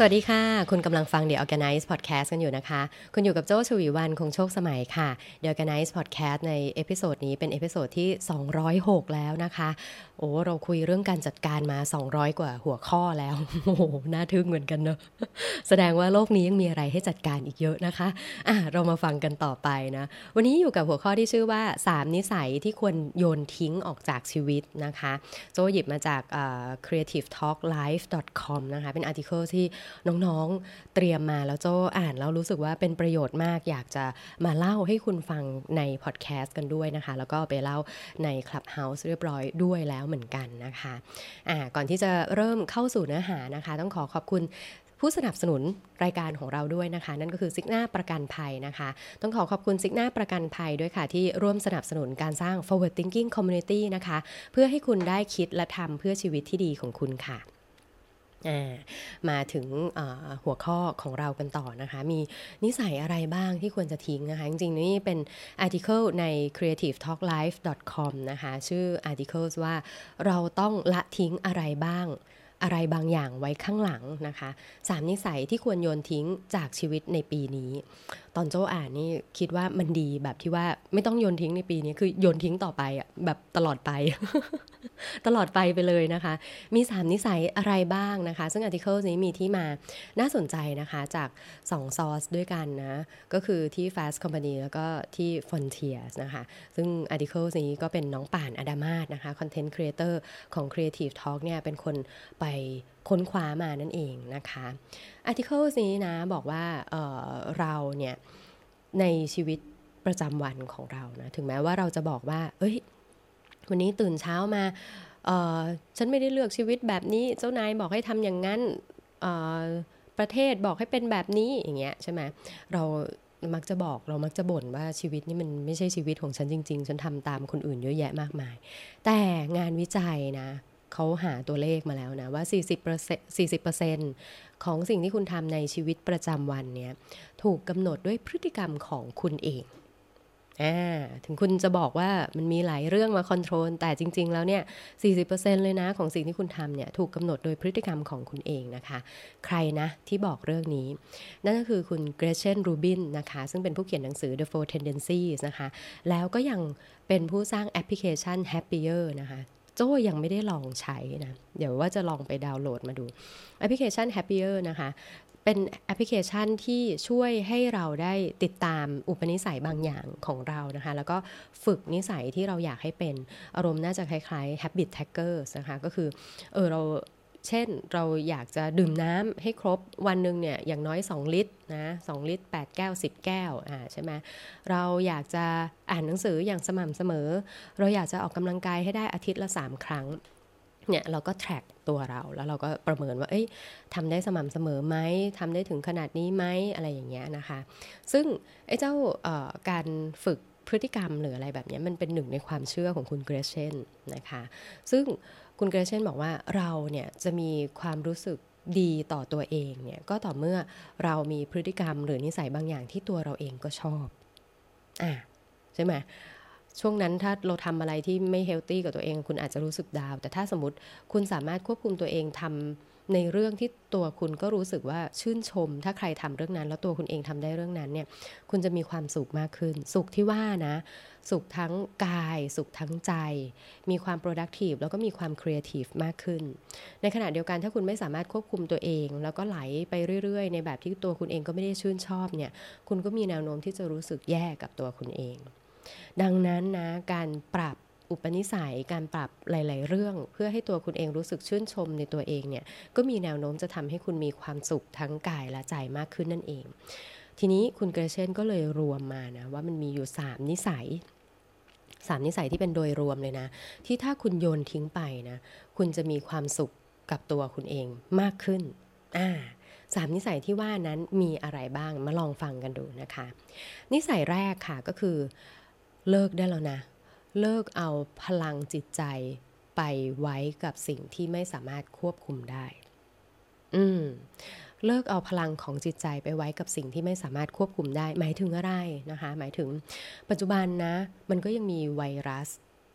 สวัสดีค่ะ คุณกำลังฟัง The Organize Podcast กันอยู่นะคะ คุณอยู่กับโจชวีวันคงโชคสมัยค่ะ The Organize Podcast ใน episode นี้เป็น episode ที่ 206 แล้วนะคะ โอ้เราคุยเรื่องการจัดการมา 200 กว่าหัวข้อแล้ว โอ้โห น่าทึ่งเหมือนกันเนอะแสดงว่าโลกนี้ยังมีอะไรให้จัดการอีกเยอะนะคะอะเรามาฟังกันต่อไปนะ วันนี้อยู่กับหัวข้อที่ชื่อว่า 3 นิสัยที่ควรโยนทิ้งออกจากชีวิตนะคะ โจหยิบมาจาก uh, creativetalklife.com นะคะ เป็น article ที่น้องๆเตรียมมาแล้วโจอ่านแล้วรู้สึกว่าเป็นประโยชน์มาก อยากจะมาเล่าให้คุณฟังในพอดแคสต์กันด้วยนะคะ แล้วก็ไปเล่าใน Clubhouse เรียบร้อยด้วยแล้วเหมือนกันนะคะอ่าก่อนที่จะเริ่มเข้าสู่เนื้อหานะคะ ต้องขอขอบคุณผู้สนับสนุนรายการของเราด้วยนะคะ นั่นก็คือซิกหน้าประกันภัยนะคะ ต้องขอขอบคุณซิกหน้าประกันภัยด้วยค่ะ ที่ร่วมสนับสนุนการสร้าง forward thinking community นะคะ เพื่อให้คุณได้คิดและทำเพื่อชีวิตที่ดีของคุณค่ะ มาถึงหัวข้อของเรากันต่อนะคะ มีนิสัยอะไรบ้างที่ควรจะทิ้งนะคะ จริงๆ นี่เป็น article ใน creativetalklife.com นะคะ ชื่อ article ว่าเราต้องละทิ้งอะไรบ้าง อะไรบางอย่างไว้ข้างหลังนะคะสามนิสัยที่ควรโยนทิ้งจากชีวิตในปีนี้ ตอนโจอ่านนี่คิดว่ามันดีแบบที่ว่าไม่ต้องโยนทิ้งในปีนี้คือโยนทิ้งต่อไปแบบตลอดไป ตลอดไปไปเลยนะคะ มี3นิสัยอะไรบ้างนะคะ ซึ่งอาร์ติเคิลนี้มีที่มาน่าสนใจนะคะจาก2ซอสด้วยกันนะ ก็คือที่ Fast Company แล้วก็ที่ Frontiers นะคะ ซึ่ง article นี้ก็เป็นน้องป่านอดามาสนะคะ content creator ของ Creative Talk เนี่ยเป็นคนไปค้นคว้ามานั่นเองนะคะ article นี้นะบอกว่าเราเนี่ยในชีวิตประจำวันของเรานะถึงแม้ว่าเราจะบอกว่า เอ้ย วันนี้ตื่นเช้ามาฉันไม่ได้เลือกชีวิตแบบนี้ เจ้านายบอกให้ทำอย่างนั้นประเทศบอกให้เป็นแบบนี้อย่างเงี้ยใช่ไหมเรามักจะบอกเรามักจะบ่นว่าชีวิตนี่มันไม่ใช่ชีวิตของฉันจริง ๆ ฉันทำตามคนอื่นเยอะแยะมากมาย แต่งานวิจัยนะ เขาหาตัวเลขมาแล้วนะว่า 40% 40%ของสิ่งที่คุณทำในชีวิตประจำวันเนี่ยถูกกำหนดด้วยพฤติกรรมของคุณเองอ่าถึงคุณจะบอกว่ามันมีหลายเรื่องมาคอนโทรล แต่จริง ๆ แล้วเนี่ย 40%เลยนะของสิ่งที่คุณทำเนี่ยถูกกำหนดโดยพฤติกรรมของคุณเองนะคะ ใครนะที่บอกเรื่องนี้ นั่นก็คือคุณ Gretchen Rubin นะคะ ซึ่งเป็นผู้เขียนหนังสือ The Four Tendencies นะคะ แล้วก็ยังเป็นผู้สร้างแอปพลิเคชัน Happier นะคะ โจยังไม่ได้ลองใช้นะ เดี๋ยวว่าจะลองไปดาวน์โหลดมาดูแอปพลิเคชัน Happier นะคะ เป็นแอปพลิเคชันที่ช่วยให้เราได้ติดตามอุปนิสัยบางอย่างของเรานะคะ แล้วก็ฝึกนิสัยที่เราอยากให้เป็นอารมณ์น่าจะคล้ายๆ habit tracker นะคะ ก็คือเออเรา เช่นเราอยากจะดื่มน้ำให้ครบวันหนึ่งเนี่ยอย่างน้อย 2 ลิตรนะ2ลิตร 8 แก้ว 10 แก้วอ่าใช่ไหมเราอยากจะอ่านหนังสืออย่างสม่ำเสมอ เราอยากจะออกกำลังกายให้ได้อาทิตย์ละ 3 ครั้งเนี่ยเราก็ track ตัวเราแล้วเราก็ประเมินว่าเอ้ยทำได้สม่ำเสมอไหมทำได้ถึงขนาดนี้ไหมอะไรอย่างเงี้ยนะคะ ซึ่งไอ้เจ้าการฝึกพฤติกรรมหรืออะไรแบบนี้มันเป็นหนึ่งในความเชื่อของคุณเกรเชนนะคะ ซึ่ง คุณเกรเชนบอกว่าเราเนี่ยจะมีความรู้สึกดีต่อตัวเองเนี่ยก็ต่อเมื่อเรามีพฤติกรรมหรือนิสัยบางอย่างที่ตัวเราเองก็ชอบอ่าใช่ไหมช่วงนั้นถ้าเราทำอะไรที่ไม่เฮลตี้กับตัวเอง คุณอาจจะรู้สึกดาว แต่ถ้าสมมติคุณสามารถควบคุมตัวเองทำ ในเรื่องที่ตัวคุณก็รู้สึกว่าชื่นชม ถ้าใครทำเรื่องนั้น แล้วตัวคุณเองทำได้เรื่องนั้นเนี่ยคุณจะมีความสุขมากขึ้น สุขที่ว่านะ สุขทั้งกาย สุขทั้งใจ มีความ productive แล้วก็มีความ creative มากขึ้น ในขณะเดียวกันถ้าคุณไม่สามารถควบคุมตัวเอง แล้วก็ไหลไปเรื่อย ๆ ในแบบที่ตัวคุณเองก็ไม่ได้ชื่นชอบเนี่ยคุณก็มีแนวโน้มที่จะรู้สึกแย่กับตัวคุณเอง ดังนั้นนะการปรับ อุปนิสัยการปรับหลาย ๆ เรื่อง เพื่อให้ตัวคุณเองรู้สึกชื่นชมในตัวเองเนี่ยก็มีแนวโน้มจะทำให้คุณมีความสุขทั้งกายและใจมากขึ้นนั่นเอง ทีนี้คุณเกรเชนก็เลยรวมมานะว่ามันมีอยู่ 3 นิสัยสามนิสัยที่เป็นโดยรวมเลยนะ ที่ถ้าคุณโยนทิ้งไปนะ คุณจะมีความสุขกับตัวคุณเองมากขึ้นอ่าสามนิสัยที่ว่านั้นมีอะไรบ้างมาลองฟังกันดูนะคะ นิสัยแรกค่ะก็คือเลิกได้แล้วนะ เลิกเอาพลังจิตใจไปไว้กับสิ่งที่ไม่สามารถควบคุมได้ อืม เลิกเอาพลังของจิตใจไปไว้กับสิ่งที่ไม่สามารถควบคุมได้ หมายถึงอะไรนะคะ หมายถึงปัจจุบันนะ มันก็ยังมีไวรัส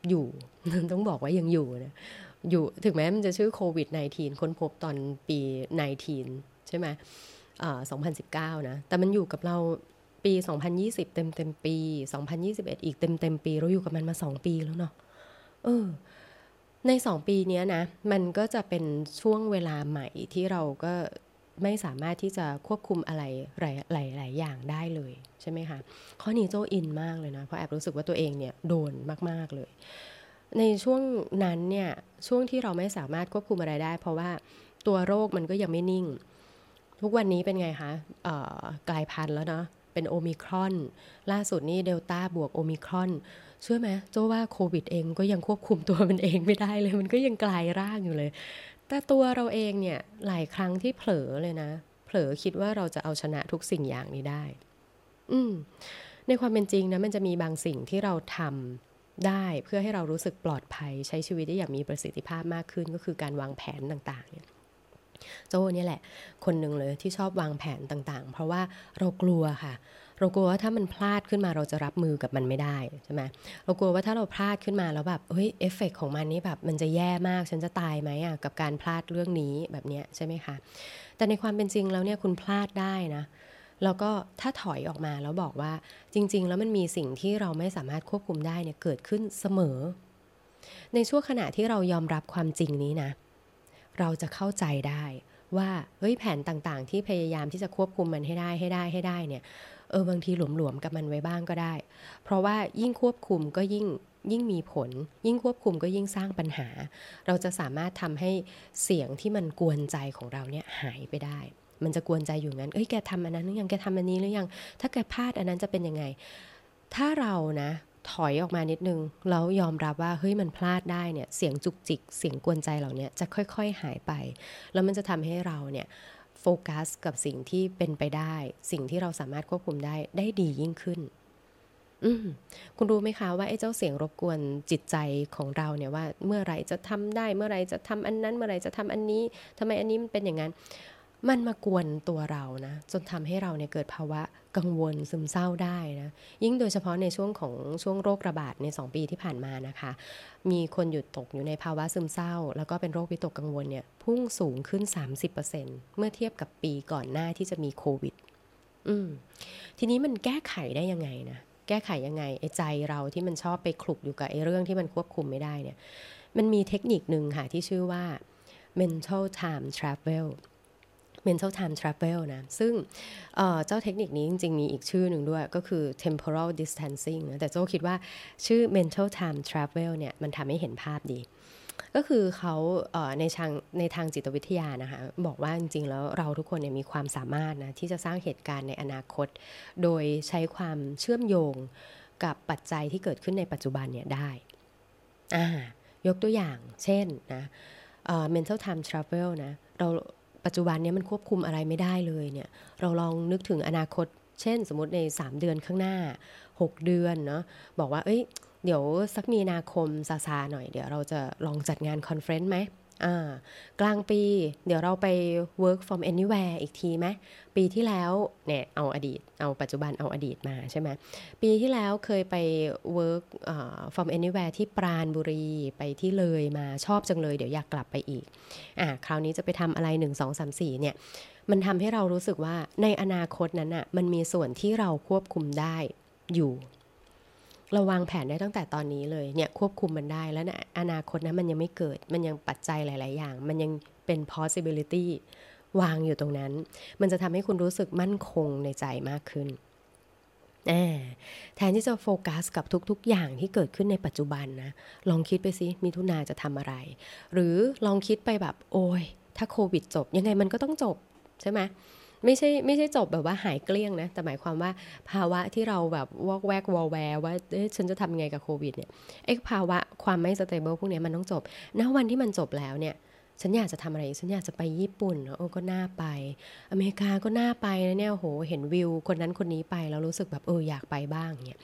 อยู่ ต้องบอกว่ายังอยู่นะอยู่ถึงแม้มันจะชื่อโควิด -19 ค้นพบตอนปี 19 ใช่ไหม2019 นะ แต่มันอยู่กับเรา ปี 2020 เต็มเต็มปี 2021 อีกเต็มเต็มปี เราอยู่กับมันมา 2 ปีแล้วเนาะเออ ใน 2 ปีนี้นะ มันก็จะเป็นช่วงเวลาใหม่ที่เราก็ไม่สามารถที่จะควบคุมอะไรหลายหลายอย่างได้เลยใช่ไหมคะข้อนี้โจอินมากเลยนะ เพราะแอบรู้สึกว่าตัวเองเนี่ยโดนมาก ๆ เลย ในช่วงนั้นเนี่ยช่วงที่เราไม่สามารถควบคุมอะไรได้ เพราะว่าตัวโรคมันก็ยังไม่นิ่ง ทุกวันนี้เป็นไงคะกลายพันธุ์แล้วเนาะ เป็นโอมิครอน ล่าสุดนี่เดลต้าบวกโอมิครอนเชื่อไหมโจว่าโควิดเองก็ยังควบคุมตัวมันเองไม่ได้เลย มันก็ยังกลายร่างอยู่เลย แต่ตัวเราเองเนี่ยหลายครั้งที่เผลอเลยนะ เผลอคิดว่าเราจะเอาชนะทุกสิ่งอย่างนี้ได้ อืมในความเป็นจริงนะมันจะมีบางสิ่งที่เราทำได้เพื่อให้เรารู้สึกปลอดภัยใช้ชีวิตได้อย่างมีประสิทธิภาพมากขึ้นก็คือการวางแผนต่างๆเนี่ย โจ้เนี่ยแหละ คนหนึ่งเลยที่ชอบวางแผนต่างๆ เพราะว่าเรากลัวค่ะ เรากลัวว่าถ้ามันพลาดขึ้นมาเราจะรับมือกับมันไม่ได้ใช่ไหมเรากลัวว่าถ้าเราพลาดขึ้นมาแล้วแบบเฮ้ยเอฟเฟกของมันนี่แบบมันจะแย่มากฉันจะตายไหมอะกับการพลาดเรื่องนี้แบบนี้ใช่ไหมคะแต่ในความเป็นจริงแล้วเนี่ยคุณพลาดได้นะแล้วก็ถ้าถอยออกมาแล้วบอกว่าจริง ๆ แล้วมันมีสิ่งที่เราไม่สามารถควบคุมได้เนี่ยเกิดขึ้นเสมอ ในช่วงขณะที่เรายอมรับความจริงนี้นะ เราจะเข้าใจได้ว่าเฮ้ยแผนต่างๆ ที่พยายามที่จะควบคุมมันให้ได้ให้ได้ให้ได้เนี่ยเออบางทีหลวมๆกับมันไว้บ้างก็ได้ เพราะว่ายิ่งควบคุมก็ยิ่งยิ่งมีผล ยิ่งควบคุมก็ยิ่งสร้างปัญหา เราจะสามารถทำให้เสียงที่มันกวนใจของเราเนี่ยหายไปได้ มันจะกวนใจอยู่งั้นเอ้ยแกทำอันนั้นหรือยังแกทำอันนี้หรือยังถ้าแกพลาดอันนั้นจะเป็นยังไง ถ้าเรานะ ถอยออกมานิดนึงแล้วยอมรับว่าเฮ้ยมันพลาดได้เนี่ยเสียงจุกจิกเสียงกวนใจเหล่านี้จะค่อย ๆ หายไป แล้วมันจะทำให้เราเนี่ยโฟกัสกับสิ่งที่เป็นไปได้ สิ่งที่เราสามารถควบคุมได้ได้ดียิ่งขึ้น อืคุณรู้ไหมคะว่าไอ้เจ้าเสียงรบกวนจิตใจของเราเนี่ยว่า เมื่อไรจะทำได้ เมื่อไรจะทำอันนั้น เมื่อไรจะทำอันนี้ทำไมอันนี้มันเป็นอย่างนั้น มันมากวนตัวเรานะจนทำให้เราเนี่ยเกิดภาวะ กังวลซึมเศร้าได้นะยิ่งโดยเฉพาะในช่วงของช่วงโรคระบาดใน 2 ปีที่ผ่านมานะคะ มีคนหยุดตกอยู่ในภาวะซึมเศร้า แล้วก็เป็นโรควิตกกังวลเนี่ยพุ่งสูงขึ้น 30%เมื่อเทียบกับปีก่อนหน้าที่จะมีโควิด อืมทีนี้มันแก้ไขได้ยังไงนะแก้ไขยังไงไอ้ใจเราที่มันชอบไปคลุกอยู่กับไอ้เรื่องที่มันควบคุมไม่ได้เนี่ยมันมีเทคนิคหนึ่งค่ะที่ชื่อว่า mental time travel mental time travel นะ ซึ่งเจ้าเทคนิคนี้จริง ๆ มีอีกชื่อหนึ่งด้วย ก็คือ temporal distancing นะ แต่โจคิดว่าชื่อ mental time travel เนี่ย มันทำให้เห็นภาพดี ก็คือเขาในทางในทางจิตวิทยานะคะ บอกว่าจริง ๆ แล้วเราทุกคนเนี่ยมีความสามารถนะ ที่จะสร้างเหตุการณ์ในอนาคต โดยใช้ความเชื่อมโยงกับปัจจัยที่เกิดขึ้นในปัจจุบันเนี่ยได้ยกตัวอย่างเช่นนะ mental time travel นะ เรา ปัจจุบันนี้มันควบคุมอะไรไม่ได้เลยเนี่ย เราลองนึกถึงอนาคต เช่น สมมติใน 3 เดือนข้างหน้า 6 เดือนเนาะบอกว่าเอ้ยเดี๋ยวสักมีนาคมซาซาหน่อยเดี๋ยวเราจะลองจัดงาน conference ไหม กลางปีเดี๋ยวเราไป work from anywhere อีกทีไหมปีที่แล้วเนี่ยเอาอดีต เอาปัจจุบันเอาอดีตมาใช่ไหมปีที่แล้วเคยไป work from anywhere ที่ปราณบุรีไปที่เลยมาชอบจังเลย เดี๋ยวอยากกลับไปอีกอ่าคราวนี้จะไปทำอะไร 1 2 3 4เนี่ยมันทำให้เรารู้สึกว่าในอนาคตนั้นอะ่ะมันมีส่วนที่เราควบคุมได้อยู่ เราวางแผนได้ตั้งแต่ตอนนี้เลยเนี่ยควบคุมมันได้แล้วในอนาคตนะมันยังไม่เกิดมันยังปัจจัยหลาย ๆ อย่าง มันยังเป็น possibility วางอยู่ตรงนั้น มันจะทำให้คุณรู้สึกมั่นคงในใจมากขึ้นแทนที่จะโฟกัสกับทุกๆ อย่างที่เกิดขึ้นในปัจจุบันนะ ลองคิดไปสิมิถุนาจะทำอะไร หรือลองคิดไปแบบ โอ้ย ถ้าโควิดจบ ยังไงมันก็ต้องจบใช่ไหม ไม่ใช่ไม่ใช่จบแบบว่าหายเกลี้ยงนะ แต่หมายความว่าภาวะที่เราแบบวอกแวกวอลแวร์ว่าเอ๊ะฉันจะทำยังไงกับโควิดเนี่ยไอ้ภาวะความไม่ stable พวกนี้มันต้องจบณวันที่มันจบแล้วเนี่ยฉันอยากจะทำอะไร ฉันอยากจะไปญี่ปุ่น โอ้ก็น่าไป อเมริกาก็น่าไปนะเนี่ยโห เห็นวิว คนนั้นคนนี้ไป แล้วรู้สึกแบบเอออยากไปบ้างเนี่ย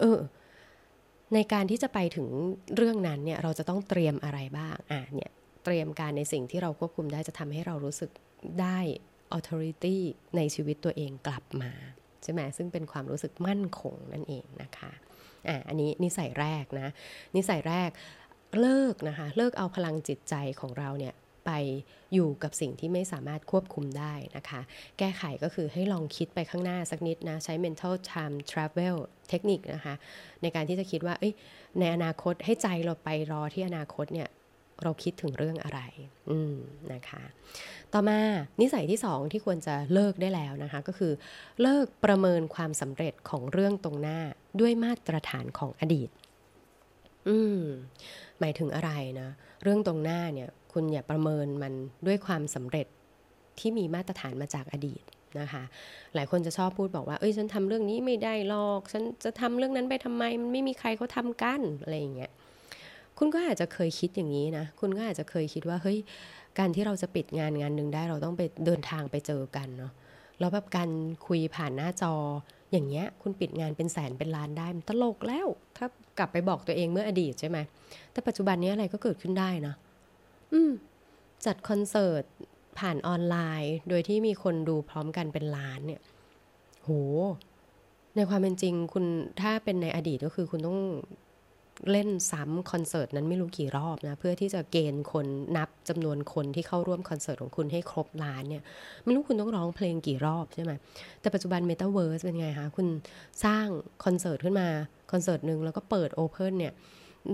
เออ ในการที่จะไปถึงเรื่องนั้นเนี่ย เราจะต้องเตรียมอะไรบ้าง อะเนี่ย เตรียมการในสิ่งที่เราควบคุมได้จะทำให้เรารู้สึกได้ authority ในชีวิตตัวเองกลับมาใช่ไหมซึ่งเป็นความรู้สึกมั่นคงนั่นเองนะคะอะอันนี้นิสัยแรกนะ นิสัยแรกเลิกนะคะ เลิกเอาพลังจิตใจของเราเนี่ยไปอยู่กับสิ่งที่ไม่สามารถควบคุมได้นะคะ แก้ไขก็คือให้ลองคิดไปข้างหน้าสักนิดนะ ใช้ mental time travel เทคนิคนะคะ ในการที่จะคิดว่าในอนาคตให้ใจเราไปรอที่อนาคตเนี่ย เราคิดถึงเรื่องอะไร อืมนะคะ ต่อมานิสัยที่สองที่ควรจะเลิกได้แล้วนะคะ ก็คือ เลิกประเมินความสำเร็จของเรื่องตรงหน้าด้วยมาตรฐานของอดีต อืม หมายถึงอะไรนะ เรื่องตรงหน้าเนี่ย คุณอย่าประเมินมันด้วยความสำเร็จที่มีมาตรฐานมาจากอดีตนะคะ หลายคนจะชอบพูดบอกว่า เอ้ย ฉันทำเรื่องนี้ไม่ได้หรอก ฉันจะทำเรื่องนั้นไปทำไม มันไม่มีใครเขาทากัน อะไรอย่างเงี้ย คุณก็อาจจะเคยคิดอย่างนี้นะ คุณก็อาจจะเคยคิดว่าเฮ้ยการที่เราจะปิดงานงานหนึ่งได้เราต้องไปเดินทางไปเจอกันเนาะแล้วแบบการคุยผ่านหน้าจออย่างเงี้ยคุณปิดงานเป็นแสนเป็นล้านได้มันตลกแล้ว ถ้ากลับไปบอกตัวเองเมื่ออดีตใช่ไหมแต่ปัจจุบันนี้อะไรก็เกิดขึ้นได้นะอืมจัดคอนเสิร์ตผ่านออนไลน์ โดยที่มีคนดูพร้อมกันเป็นล้านเนี่ย โห ในความเป็นจริงคุณถ้าเป็นในอดีตก็คือคุณต้อง เล่นซ้ำคอนเสิร์ตนั้นไม่รู้กี่รอบนะเพื่อที่จะเกณฑ์คนนับจำนวนคนที่เข้าร่วมคอนเสิร์ตของคุณให้ครบล้านเนี่ยไม่รู้คุณต้องร้องเพลงกี่รอบใช่ไหมแต่ปัจจุบัน m e t a เวิร์สเป็นไงคะคุณสร้างคอนเสิร์ตขึ้นมาคอนเสิร์ตหนึ่งแล้วก็เปิด open เนี่ย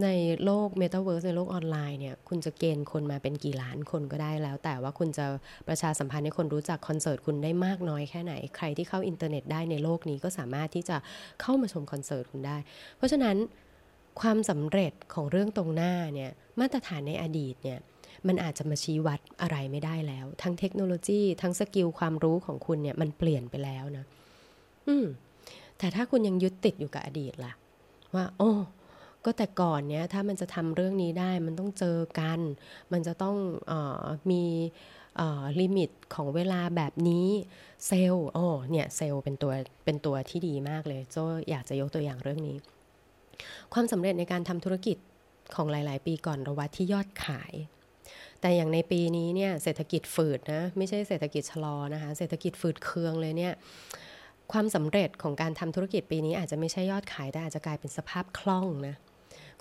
ในโลก m e t a เวิร์สในโลกออนไลน์เนี่ยคุณจะเกณฑ์คนมาเป็นกี่ล้านคนก็ได้แล้ว แต่ว่าคุณจะประชาสัมพันธ์ให้คนรู้จักคอนเสิร์ตคุณได้มากน้อยแค่ไหน ใครที่เข้าอินเทอร์เน็ตได้ในโลกนี้ก็สามารถที่จะเข้ามาชมคอนเสิร์ตคุณได้ เพราะฉะนั้น ความสำเร็จของเรื่องตรงหน้าเนี่ยมาตรฐานในอดีตเนี่ยมันอาจจะมาชี้วัดอะไรไม่ได้แล้ว ทั้งเทคโนโลยี ทั้ง skill ความรู้ของคุณเนี่ยมันเปลี่ยนไปแล้วนะอืมแต่ถ้าคุณยังยึดติดอยู่กับอดีตล่ะ ว่า โอ้ก็แต่ก่อนเนี้ยถ้ามันจะทำเรื่องนี้ได้มันต้องเจอกัน มันจะต้องออมีลิมิตของเวลาแบบนี้เซลล์โอ้เนี่ยเซลล์เป็นตัวเป็นตัวที่ดีมากเลยโจอยากจะยกตัวอย่างเรื่องนี้ ความสำเร็จในการทำธุรกิจของหลาย ๆ ปีก่อนเราวัดที่ยอดขาย แต่อย่างในปีนี้เนี่ยเศรษฐกิจฝืดนะไม่ใช่เศรษฐกิจชะลอนะคะเศรษฐกิจฝืดเคืองเลยเนี่ยความสำเร็จของการทำธุรกิจปีนี้อาจจะไม่ใช่ยอดขาย แต่อาจจะกลายเป็นสภาพคล่องนะ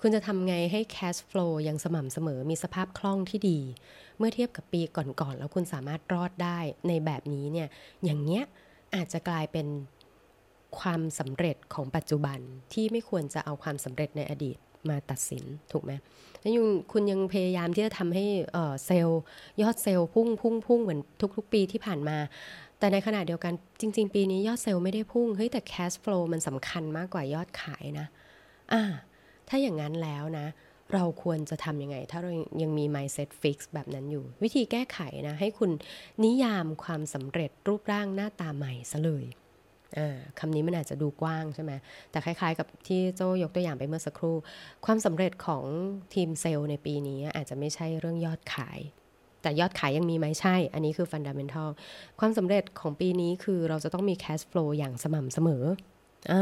คุณจะทำไงให้ cash flow ยังสม่ำเสมอมีสภาพคล่องที่ดี เมื่อเทียบกับปีก่อนๆแล้วคุณสามารถรอดได้ในแบบนี้เนี่ยอย่างเงี้ยอาจจะกลายเป็น ความสำเร็จของปัจจุบันที่ไม่ควรจะเอาความสำเร็จในอดีตมาตัดสินถูกไหมแล้วยังคุณยังพยายามที่จะทำให้เซลล์ยอดเซลล์พุ่งพุ่งพุ่งเหมือนทุก ๆ ปีที่ผ่านมา แต่ในขณะเดียวกันจริง ๆ ปีนี้ยอดเซลล์ไม่ได้พุ่งเฮ้ยแต่ cash flow มันสำคัญมากกว่ายอดขายนะอ่าถ้าอย่างนั้นแล้วนะ เราควรจะทำยังไง ถ้าเรายังมี mindset fix แบบนั้นอยู่ วิธีแก้ไขนะ ให้คุณนิยามความสำเร็จรูปร่างหน้าตาใหม่ซะเลย คำนี้มันอาจจะดูกว้างใช่ไหมแต่คล้าย ๆ กับที่โจยกตัวอย่างไปเมื่อสักครู่ ความสำเร็จของทีมเซลล์ในปีนี้อาจจะไม่ใช่เรื่องยอดขาย แต่ยอดขายยังมีไหมใช่ อันนี้คือฟันดัมเบลทัลความสำเร็จของปีนี้คือเราจะต้องมีแคสฟลูอย่างสม่ำเสมออ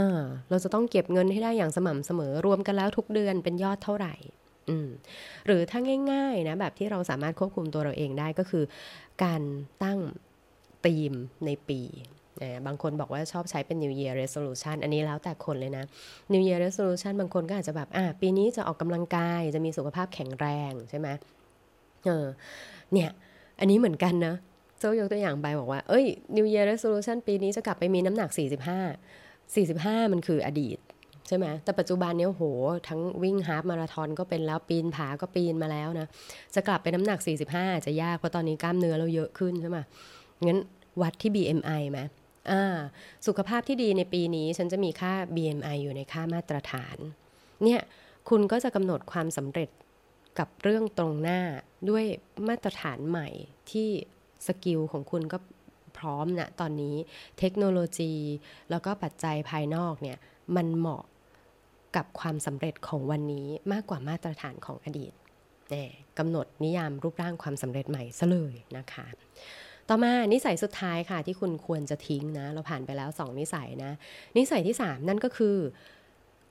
เราจะต้องเก็บเงินให้ได้อย่างสม่ำเสมอ รวมกันแล้วทุกเดือนเป็นยอดเท่าไหร่หรือถ้าง่ายๆนะแบบที่เราสามารถควบคุมตัวเราเองได้ก็คือ การตั้งธีมในปี บางคนบอกว่าชอบใช้เป็น New Year Resolution อันนี้แล้วแต่คนเลยนะ New Year Resolution บางคนก็อาจจะแบบอะปีนี้จะออกกำลังกาย จะมีสุขภาพแข็งแรงใช่ไหมเออเนี่ย อันนี้เหมือนกันนะโจยกตัวอย่างไปบอกว่า เอ้ย New Year Resolution ปีนี้จะกลับไปมีน้ำหนัก 45 45 มันคืออดีตใช่ไหมแต่ปัจจุบันเนี้ยโห ทั้งวิ่งฮาฟมาราธอนก็เป็นแล้วปีนผาก็ปีนมาแล้วนะ จะกลับไปน้ำหนัก 45 จะยากเพราะตอนนี้กล้ามเนื้อเราเยอะขึ้นใช่ไหมงั้นวัดที่ BMI ไหม สุขภาพที่ดีในปีนี้ฉันจะมีค่า BMI อยู่ในค่ามาตรฐาน เนี่ยคุณก็จะกำหนดความสำเร็จกับเรื่องตรงหน้าด้วยมาตรฐานใหม่ที่ skill ของคุณก็พร้อมนะตอนนี้เทคโนโลยี แล้วก็ปัจจัยภายนอกเนี่ยมันเหมาะกับความสำเร็จของวันนี้มากกว่ามาตรฐานของอดีตกำหนดนิยามรูปร่างความสำเร็จใหม่ซะเลยนะคะ ต่อมานิสัยสุดท้ายค่ะที่คุณควรจะทิ้งนะ เราผ่านไปแล้ว 2 นิสัยนะ นิสัยที่ 3 นั่นก็คือ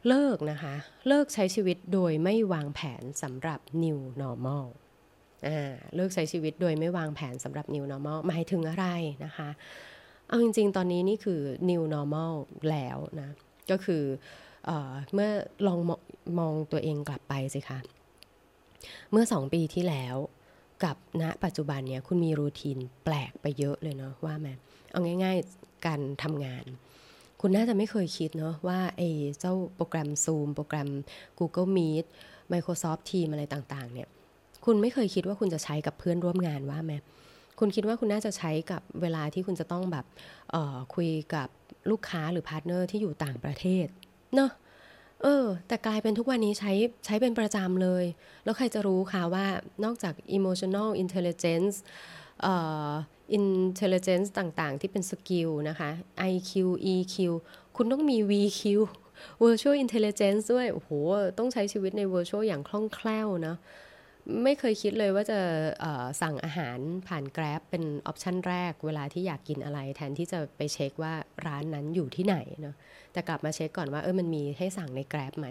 เลิกนะคะ เลิกใช้ชีวิตโดยไม่วางแผนสำหรับ new normal เลิกใช้ชีวิตโดยไม่วางแผนสำหรับ new normal หมายถึงอะไรนะคะ เอาจริง ๆ ตอนนี้นี่คือ new normal แล้วนะ ก็คือเอเมื่อลองมองตัวเองกลับไปสิคะ เมื่อสองปีที่แล้ว กับณปัจจุบันเนี่ยคุณมีรูทีนแปลกไปเยอะเลยเนาะว่าแมเอาง่าย ๆการทำงาน คุณน่าจะไม่เคยคิดเนาะว่าไอ้เจ้าโปรแกรม Zoom โปรแกรม Google Meet Microsoft Teams อะไรต่างๆ เนี่ย คุณไม่เคยคิดว่าคุณจะใช้กับเพื่อนร่วมงานว่าไหมคุณคิดว่าคุณน่าจะใช้กับเวลาที่คุณจะต้องแบบคุยกับลูกค้าหรือ partner ที่อยู่ต่างประเทศเนาะ เออ แต่กลายเป็นทุกวันนี้ใช้ใช้เป็นประจำเลย แล้วใครจะรู้คะว่านอกจาก emotional intelligence เอ่อ intelligence ต่างๆ ที่เป็น skill นะคะ IQ EQ คุณต้องมี VQ virtual intelligence ด้วย โอ้โห ต้องใช้ชีวิตใน virtual อย่างคล่องแคล่วเนาะ ไม่เคยคิดเลยว่าจะสั่งอาหารผ่าน Grab เป็น option แรก เวลาที่อยากกินอะไร แทนที่จะไปเช็คว่าร้านนั้นอยู่ที่ไหนเนาะแต่กลับมาเช็คก่อนว่าเออมันมีให้สั่งใน Grab ไหม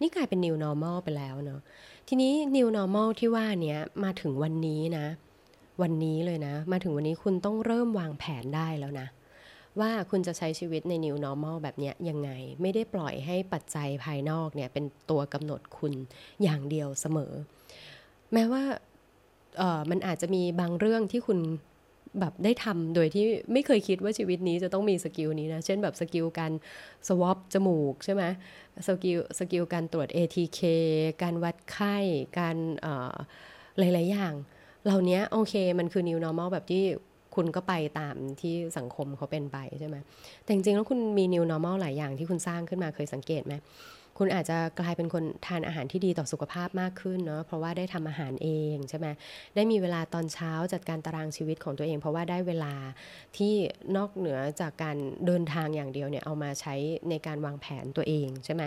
นี่กลายเป็น new normal ไปแล้วเนาะทีนี้ new normal ที่ว่านี้มาถึงวันนี้นะ วันนี้เลยนะ มาถึงวันนี้คุณต้องเริ่มวางแผนได้แล้วนะว่าคุณจะใช้ชีวิตใน new normal แบบนี้ยังไง ไม่ได้ปล่อยให้ปัจจัยภายนอกเนี่ยเป็นตัวกำหนดคุณอย่างเดียวเสมอ แม้ว่าเออมันอาจจะมีบางเรื่องที่คุณแบบได้ทำโดยที่ไม่เคยคิดว่าชีวิตนี้จะต้องมี skill นี้นะ เช่นแบบ skill การswab จมูกใช่ไหม skill skill การตรวจ ATK การวัดไข้ การหลาย ๆ อย่าง เหล่านี้โอเคมันคือ new normal แบบที่คุณก็ไปตามที่สังคมเขาเป็นไปใช่ไหมแต่จริง ๆ แล้วคุณมี new normal หลายอย่างที่คุณสร้างขึ้นมาเคยสังเกตไหม คุณอาจจะกลายเป็นคนทานอาหารที่ดีต่อสุขภาพมากขึ้นเนาะเพราะว่าได้ทำอาหารเองใช่ไหมได้มีเวลาตอนเช้าจัดการตารางชีวิตของตัวเอง เพราะว่าได้เวลาที่นอกเหนือจากการเดินทางอย่างเดียวเนี่ยเอามาใช้ในการวางแผนตัวเองใช่ไหม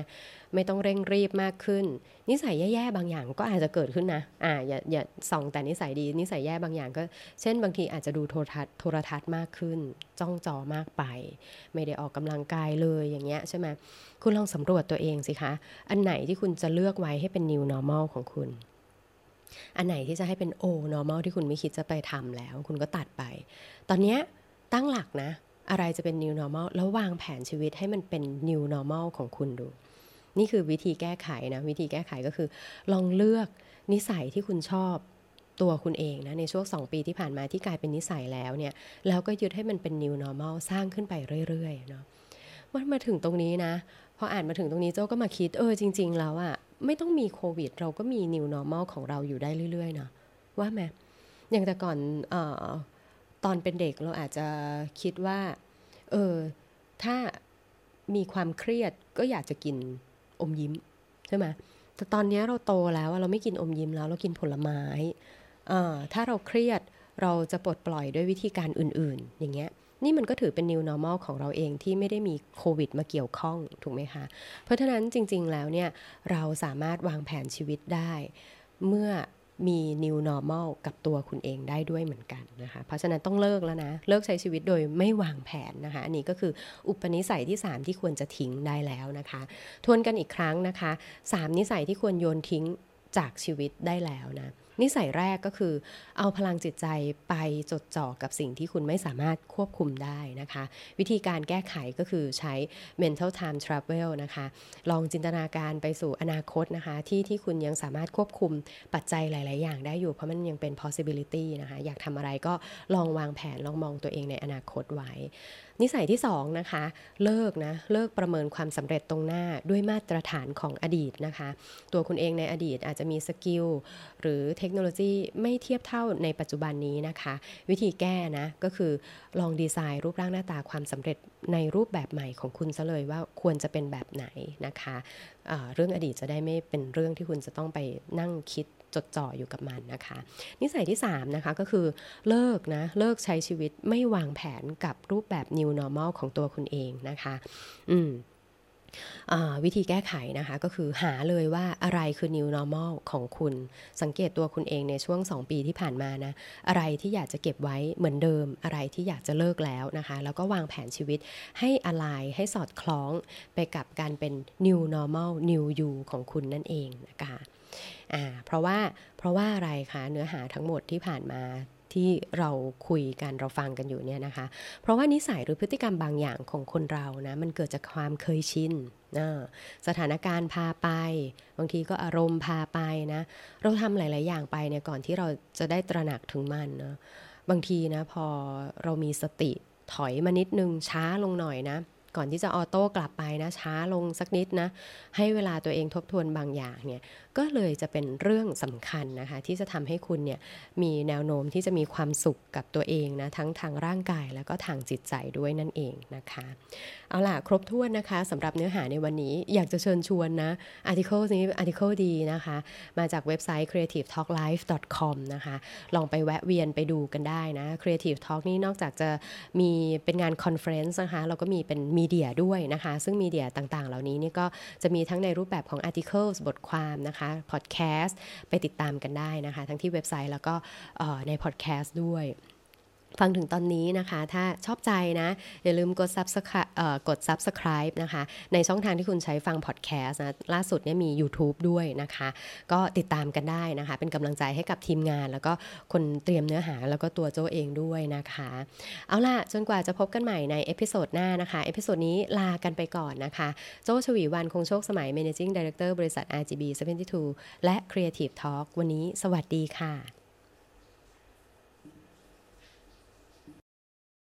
ไม่ต้องเร่งรีบมากขึ้น นิสัยแย่ๆบางอย่างก็อาจจะเกิดขึ้นนะอ่าอย่าอย่าส่องแต่นิสัยดีนิสัยแย่บางอย่างก็ เช่น บางทีอาจจะดูโทรทัศน์โทรทัศน์มากขึ้น จ้องจอมากไป ไม่ได้ออกกำลังกายเลยอย่างเงี้ยใช่ไหมคุณลองสำรวจตัวเองสิคะ อันไหนที่คุณจะเลือกไว้ให้เป็น new normal ของคุณ อันไหนที่จะให้เป็น old normal ที่คุณไม่คิดจะไปทำแล้ว คุณก็ตัดไป ตอนนี้ตั้งหลักนะ อะไรจะเป็น new normal แล้ววางแผนชีวิตให้มันเป็น new normal ของคุณดู นี่คือวิธีแก้ไขนะ วิธีแก้ไขก็คือ ลองเลือกนิสัยที่คุณชอบตัวคุณเองนะ ในช่วง 2 ปีที่ผ่านมาที่กลายเป็นนิสัยแล้วเนี่ยแล้วก็ยึดให้มันเป็น new normal สร้างขึ้นไปเรื่อยๆเนาะมันมาถึงตรงนี้นะ พออ่านมาถึงตรงนี้โจ้ก็มาคิดเออจริง ๆ แล้วอะไม่ต้องมีโควิด เราก็มี new normal ของเราอยู่ได้เรื่อยๆเนาะว่าไหมอย่างแต่ก่อนออตอนเป็นเด็กเราอาจจะคิดว่าเออถ้ามีความเครียดก็อยากจะกินอมยิ้มใช่ไหมแต่ตอนนี้เราโตแล้วเราไม่กินอมยิ้มแล้วเรากินผลไม้ถ้าเราเครียดเราจะปลดปล่อยด้วยวิธีการอื่น ๆ อย่างเงี้ย นี่มันก็ถือเป็น new normal ของเราเองที่ไม่ได้มีโควิดมาเกี่ยวข้องถูกไหมคะ เพราะฉะนั้นจริง ๆ แล้วเนี่ยเราสามารถวางแผนชีวิตได้ เมื่อมี new normal กับตัวคุณเองได้ด้วยเหมือนกันนะคะ เพราะฉะนั้นต้องเลิกแล้วนะ เลิกใช้ชีวิตโดยไม่วางแผนนะคะ อันนี้ก็คืออุปนิสัยที่ 3 ที่ควรจะทิ้งได้แล้วนะคะ ทวนกันอีกครั้งนะคะ 3 นิสัยที่ควรโยนทิ้งจากชีวิตได้แล้วนะ นิสัยแรกก็คือ เอาพลังจิตใจไปจดจ่อกับสิ่งที่คุณไม่สามารถควบคุมได้นะคะ วิธีการแก้ไขก็คือใช้ mental time travel นะคะ ลองจินตนาการไปสู่อนาคตนะคะ ที่ที่คุณยังสามารถควบคุมปัจจัยหลาย ๆ อย่างได้อยู่ เพราะมันยังเป็น possibility นะคะ อยากทำอะไรก็ลองวางแผนลองมองตัวเองในอนาคตไว้ นิสัยที่2นะคะเลิกนะเลิกประเมินความสำเร็จตรงหน้าด้วยมาตรฐานของอดีตนะคะ ตัวคุณเองในอดีตอาจจะมีสกิลหรือเทคโนโลยีไม่เทียบเท่าในปัจจุบันนี้นะคะ วิธีแก้นะก็คือลองดีไซน์รูปร่างหน้าตาความสำเร็จในรูปแบบใหม่ของคุณซะเลยว่าควรจะเป็นแบบไหนนะคะะเรื่องอดีตจะได้ไม่เป็นเรื่องที่คุณจะต้องไปนั่งคิด จดจ่ออยู่กับมันนะคะ นิสัยที่3นะคะก็คือเลิกนะเลิกใช้ชีวิตไม่วางแผนกับรูปแบบ new normal ของตัวคุณเองนะคะ อืมวิธีแก้ไขนะคะก็คือหาเลยว่าอะไรคือ new normal ของคุณ สังเกตตัวคุณเองในช่วง 2 ปีที่ผ่านมานะอะไรที่อยากจะเก็บไว้เหมือนเดิม อะไรที่อยากจะเลิกแล้วนะคะ แล้วก็วางแผนชีวิตให้อะไรให้สอดคล้องไปกับการเป็น new normal new you ของคุณนั่นเองนะคะ อ่าเพราะว่าเพราะว่าอะไรคะเนื้อหาทั้งหมดที่ผ่านมาที่เราคุยกันเราฟังกันอยู่เนี่ยนะคะ เพราะว่านิสัยหรือพฤติกรรมบางอย่างของคนเรานะมันเกิดจากความเคยชินสถานการณ์พาไป บางทีก็อารมณ์พาไปนะเราทำหลาย ๆ อย่างไปเนี่ยก่อนที่เราจะได้ตระหนักถึงมันนะบางทีนะพอเรามีสติถอยมานิดนึงช้าลงหน่อยนะ ก่อนที่จะออโต้กลับไปนะช้าลงสักนิดนะ ให้เวลาตัวเองทบทวนบางอย่างเนี่ยก็เลยจะเป็นเรื่องสำคัญนะคะ ที่จะทำให้คุณเนี่ยมีแนวโน้มที่จะมีความสุขกับตัวเองนะทั้งทางร่างกายแล้วก็ทางจิตใจด้วยนั่นเองนะคะ เอาล่ะ ครบถ้วนนะคะสำหรับเนื้อหาในวันนี้อยากจะเชิญชวนนะ article นี้ article ดีนะคะ มาจากเว็บไซต์ creativetalklife.com นะคะ ลองไปแวะเวียนไปดูกันได้นะ Creative Talk นี่นอกจากจะมีเป็นงาน conference นะคะเราก็มีเป็น media ด้วยนะคะ ซึ่ง media ต่างๆ เหล่านี้นี่ก็จะมีทั้งในรูปแบบของ articles บทความนะคะพอดแคสต์ไปติดตามกันได้นะคะ ทั้งที่เว็บไซต์แล้วก็ในพอดแคสต์ด้วย ฟังถึงตอนนี้นะคะ ถ้าชอบใจนะ อย่าลืมกด subscribe กด subscribe นะคะ ในช่องทางที่คุณใช้ฟังพอดแคสต์นะ ล่าสุดเนี่ยมี YouTube ด้วยนะคะ ก็ติดตามกันได้นะคะ เป็นกำลังใจให้กับทีมงาน แล้วก็คนเตรียมเนื้อหาแล้วก็ตัวโจเองด้วยนะคะ เอาล่ะ จนกว่าจะพบกันใหม่ใน episode หน้านะคะ episode นี้ลากันไปก่อนนะคะ โจ ฉวีวรรณ คงโชคสมัย Managing Director บริษัท RGB 72 และ Creative Talk วันนี้สวัสดีค่ะ